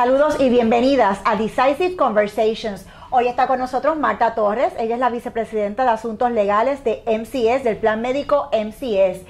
Saludos y bienvenidas a Decisive Conversations. Hoy está con nosotros Marta Torres, ella es la vicepresidenta de Asuntos Legales de MCS, del Plan Médico MCS.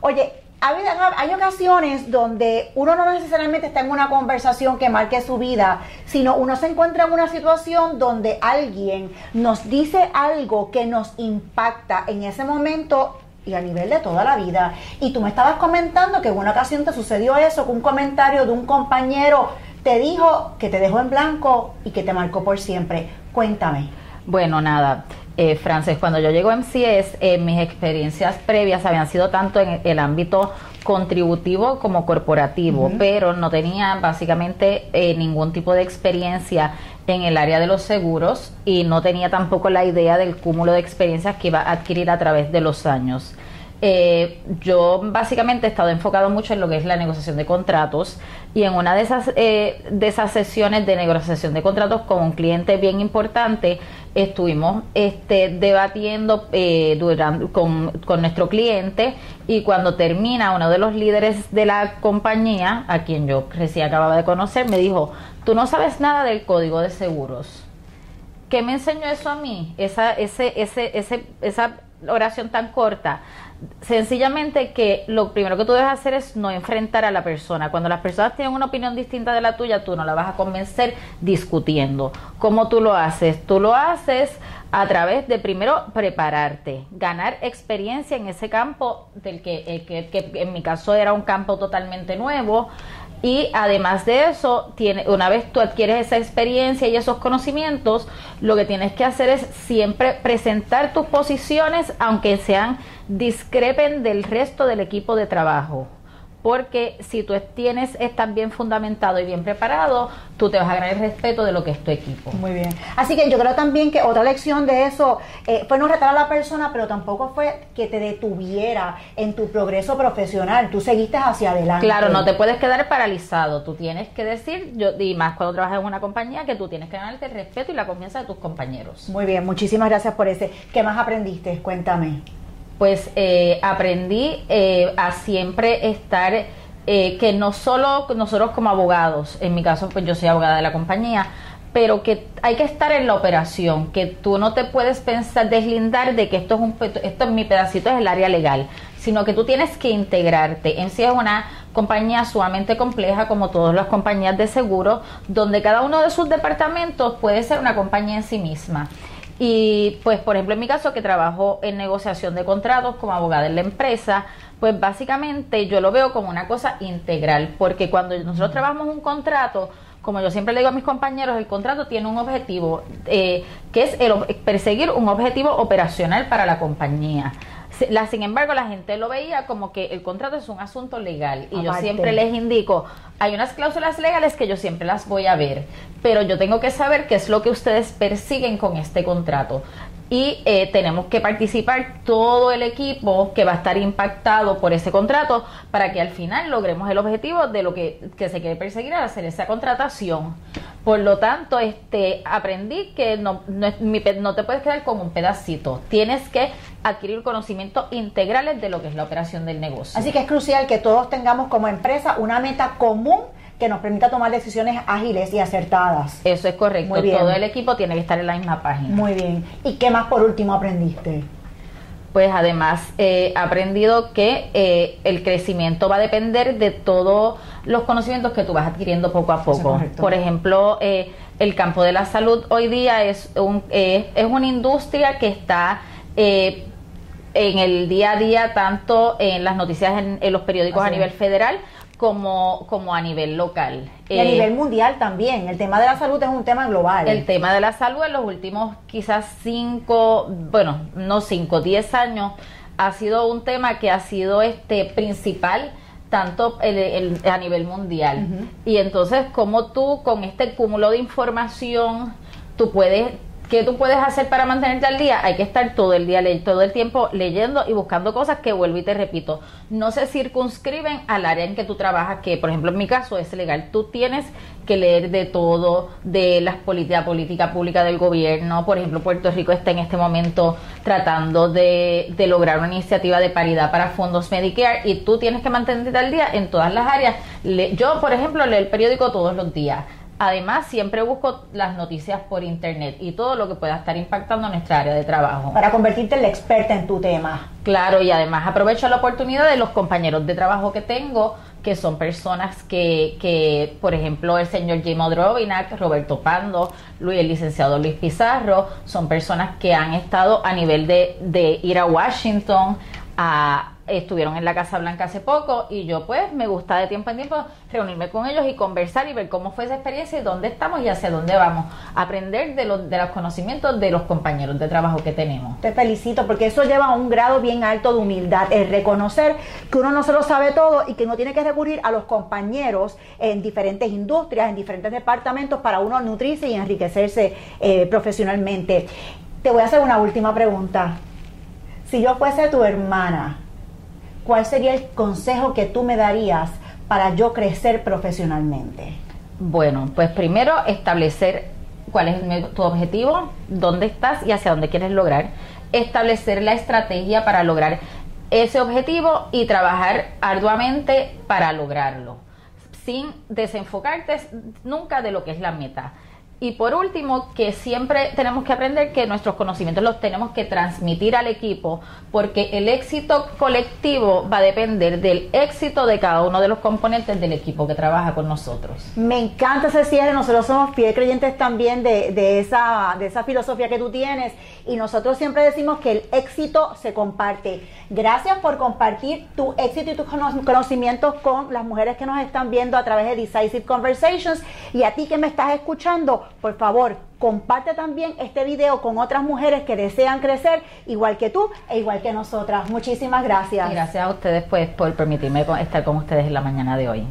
Oye, hay ocasiones donde uno no necesariamente está en una conversación que marque su vida, sino uno se encuentra en una situación donde alguien nos dice algo que nos impacta en ese momento y a nivel de toda la vida. Y tú me estabas comentando que en una ocasión te sucedió eso, que un comentario de un compañero te dijo que te dejó en blanco y que te marcó por siempre. Cuéntame. Bueno, nada. Eh, Frances, cuando yo llego a MCS, eh, mis experiencias previas habían sido tanto en el ámbito contributivo como corporativo, pero no tenía básicamente eh, ningún tipo de experiencia en el área de los seguros y no tenía tampoco la idea del cúmulo de experiencias que iba a adquirir a través de los años. Eh, yo básicamente he estado enfocado mucho en lo que es la negociación de contratos y en una de esas, eh, de esas sesiones de negociación de contratos con un cliente bien importante estuvimos este, debatiendo eh, con, con nuestro cliente y cuando termina uno de los líderes de la compañía, a quien yo recién acababa de conocer, me dijo, tú no sabes nada del código de seguros. ¿Qué me enseñó eso a mí? Esa, ese, ese, ese, esa oración tan corta sencillamente que lo primero que tú debes hacer es no enfrentar a la persona. Cuando las personas tienen una opinión distinta de la tuya, tú no la vas a convencer discutiendo. ¿Cómo tú lo haces? Tú lo haces a través de primero prepararte, ganar experiencia en ese campo del que, eh, que, que en mi caso era un campo totalmente nuevo y además de eso, tiene, una vez tú adquieres esa experiencia y esos conocimientos, lo que tienes que hacer es siempre presentar tus posiciones, aunque sean discrepen del resto del equipo de trabajo porque si tú tienes, estás bien fundamentado y bien preparado, tú te vas a ganar el respeto de lo que es tu equipo. Muy bien. Así que yo creo también que otra lección de eso eh, fue no retar a la persona, pero tampoco fue que te detuviera en tu progreso profesional. Tú seguiste hacia adelante. Claro, no te puedes quedar paralizado. Tú tienes que decir, yo, y más cuando trabajas en una compañía, que tú tienes que ganarte el respeto y la confianza de tus compañeros. Muy bien, muchísimas gracias por ese. ¿Qué más aprendiste? Cuéntame pues eh, aprendí eh, a siempre estar, eh, que no solo nosotros como abogados, en mi caso pues yo soy abogada de la compañía, pero que hay que estar en la operación, que tú no te puedes pensar, deslindar de que esto es, un, esto es mi pedacito, es el área legal, sino que tú tienes que integrarte. En sí es una compañía sumamente compleja, como todas las compañías de seguro, donde cada uno de sus departamentos puede ser una compañía en sí misma. Y pues, por ejemplo, en mi caso, que trabajo en negociación de contratos como abogada en la empresa, pues básicamente yo lo veo como una cosa integral, porque cuando nosotros trabajamos un contrato, como yo siempre le digo a mis compañeros, el contrato tiene un objetivo, eh, que es el, perseguir un objetivo operacional para la compañía. La, sin embargo, la gente lo veía como que el contrato es un asunto legal. Y yo siempre les indico, hay unas cláusulas legales que yo siempre las voy a ver, pero yo tengo que saber qué es lo que ustedes persiguen con este contrato. Y eh, tenemos que participar todo el equipo que va a estar impactado por ese contrato para que al final logremos el objetivo de lo que, se quiere perseguir al hacer esa contratación. Por lo tanto, este aprendí que no, no, no te puedes quedar con un pedacito, tienes que adquirir conocimientos integrales de lo que es la operación del negocio. Así que es crucial que todos tengamos como empresa una meta común que nos permita tomar decisiones ágiles y acertadas. Eso es correcto. Todo el equipo tiene que estar en la misma página. Muy bien. ¿Y qué más por último aprendiste? Pues además he aprendido que eh, el crecimiento va a depender de todos los conocimientos que tú vas adquiriendo poco a poco. por ejemplo, eh, el campo de la salud hoy día es, un, eh, es una industria que está en el día a día, tanto en las noticias en, los periódicos a nivel federal, como, como a nivel local. Y a eh, nivel mundial también. El tema de la salud es un tema global. El tema de la salud en los últimos quizás cinco, bueno, no cinco, diez años, ha sido un tema que ha sido este principal tanto el, a nivel mundial. Y entonces, como tú con este cúmulo de información, tú puedes ¿Qué tú puedes hacer para mantenerte al día? Hay que estar todo el día, todo el tiempo leyendo y buscando cosas que vuelvo y te repito, no se circunscriben al área en que tú trabajas, que por ejemplo en mi caso es legal. Tú tienes que leer de todo, de las políticas, política pública del gobierno. Por ejemplo, Puerto Rico está en este momento tratando de, de lograr una iniciativa de paridad para fondos Medicare y tú tienes que mantenerte al día en todas las áreas. yo, por ejemplo, leo el periódico todos los días Además, siempre busco las noticias por internet y todo lo que pueda estar impactando nuestra área de trabajo. Para convertirte en la experta en tu tema. Claro, y además aprovecho la oportunidad de los compañeros de trabajo que tengo, que son personas que, que por ejemplo, el señor Jim Odrovinac, Roberto Pando, Luis, el licenciado Luis Pizarro, son personas que han estado a nivel de, de ir a Washington a estuvieron en la Casa Blanca hace poco y yo pues me gusta de tiempo en tiempo reunirme con ellos y conversar y ver cómo fue esa experiencia y dónde estamos y hacia dónde vamos. Aprender de los, de los conocimientos de los compañeros de trabajo que tenemos. Te felicito porque eso lleva a un grado bien alto de humildad, el reconocer que uno no se lo sabe todo y que no tiene que recurrir a los compañeros en diferentes industrias, en diferentes departamentos para uno nutrirse y enriquecerse eh, profesionalmente. Te voy a hacer una última pregunta. Si yo fuese tu hermana, ¿cuál sería el consejo que tú me darías para yo crecer profesionalmente? Bueno, pues primero establecer cuál es tu objetivo, dónde estás y hacia dónde quieres lograr. Establecer la estrategia para lograr ese objetivo y trabajar arduamente para lograrlo, sin desenfocarte nunca de lo que es la meta. Y por último, que siempre tenemos que aprender que nuestros conocimientos los tenemos que transmitir al equipo, porque el éxito colectivo va a depender del éxito de cada uno de los componentes del equipo que trabaja con nosotros. Me encanta ese cierre, nosotros somos fieles creyentes también de, de, esa, de esa filosofía que tú tienes y nosotros siempre decimos que el éxito se comparte. Gracias por compartir tu éxito y tus conocimientos con las mujeres que nos están viendo a través de Decisive Conversations y a ti que me estás escuchando por favor, comparte también este video con otras mujeres que desean crecer igual que tú e igual que nosotras. Muchísimas gracias. gracias a ustedes pues por permitirme estar con ustedes en la mañana de hoy.